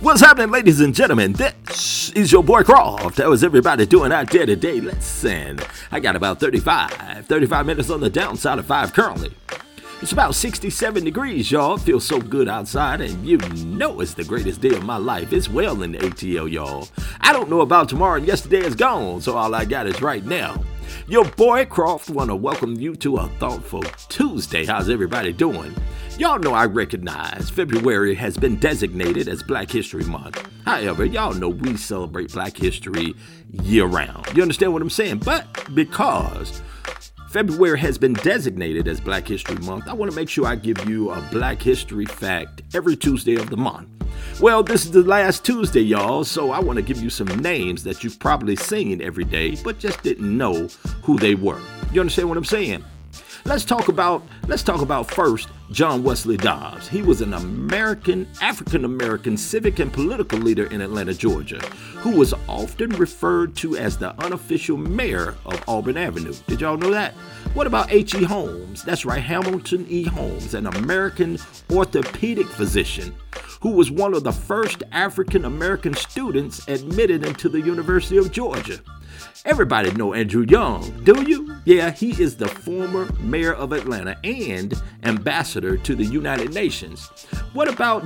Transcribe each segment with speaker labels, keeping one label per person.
Speaker 1: What's happening, ladies and gentlemen? This is your boy Croft. How is everybody doing out there today? Listen, I got about 35, 35 minutes on the downside of 5 currently. It's about 67 degrees, y'all. It Feels so good outside, and you know it's the greatest day of my life. It's well in the ATL, y'all. I don't know about tomorrow, and yesterday is gone, so all I got is right now. Your boy Croft want to welcome you to a thoughtful Tuesday. How's everybody doing? Y'all know I recognize February has been designated as Black History Month. However, y'all know we celebrate Black History year round. You understand what I'm saying? But because February has been designated as Black History Month, I want to make sure I give you a Black History fact every Tuesday of the month. Well, this is the last Tuesday, y'all, so I want to give you some names that you've probably seen every day, but just didn't know who they were. You understand what I'm saying? Let's talk about let's talk about first John Wesley Dobbs. He was an American African American civic and political leader in Atlanta, Georgia, who was often referred to as the unofficial mayor of Auburn Avenue. Did y'all know that? What about H.E. Holmes? That's right, Hamilton E. Holmes, an American orthopedic physician who was one of the first African American students admitted into the University of Georgia. Everybody know Andrew Young, do you? Yeah, he is the former mayor of Atlanta and ambassador to the United Nations. What about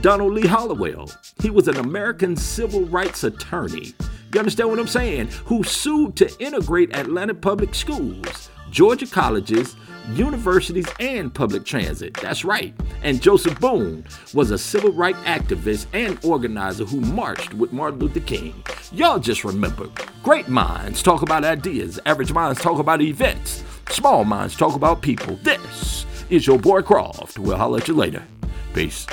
Speaker 1: Donald Lee Hollowell? He was an American civil rights attorney. You understand what I'm saying? Who sued to integrate Atlanta public schools, Georgia colleges, universities, and public transit. That's right. And Joseph Boone was a civil rights activist and organizer who marched with Martin Luther King. Y'all just remember great minds talk about ideas, average minds talk about events, small minds talk about people. This is your boy Croft. We'll holler at you later. Peace.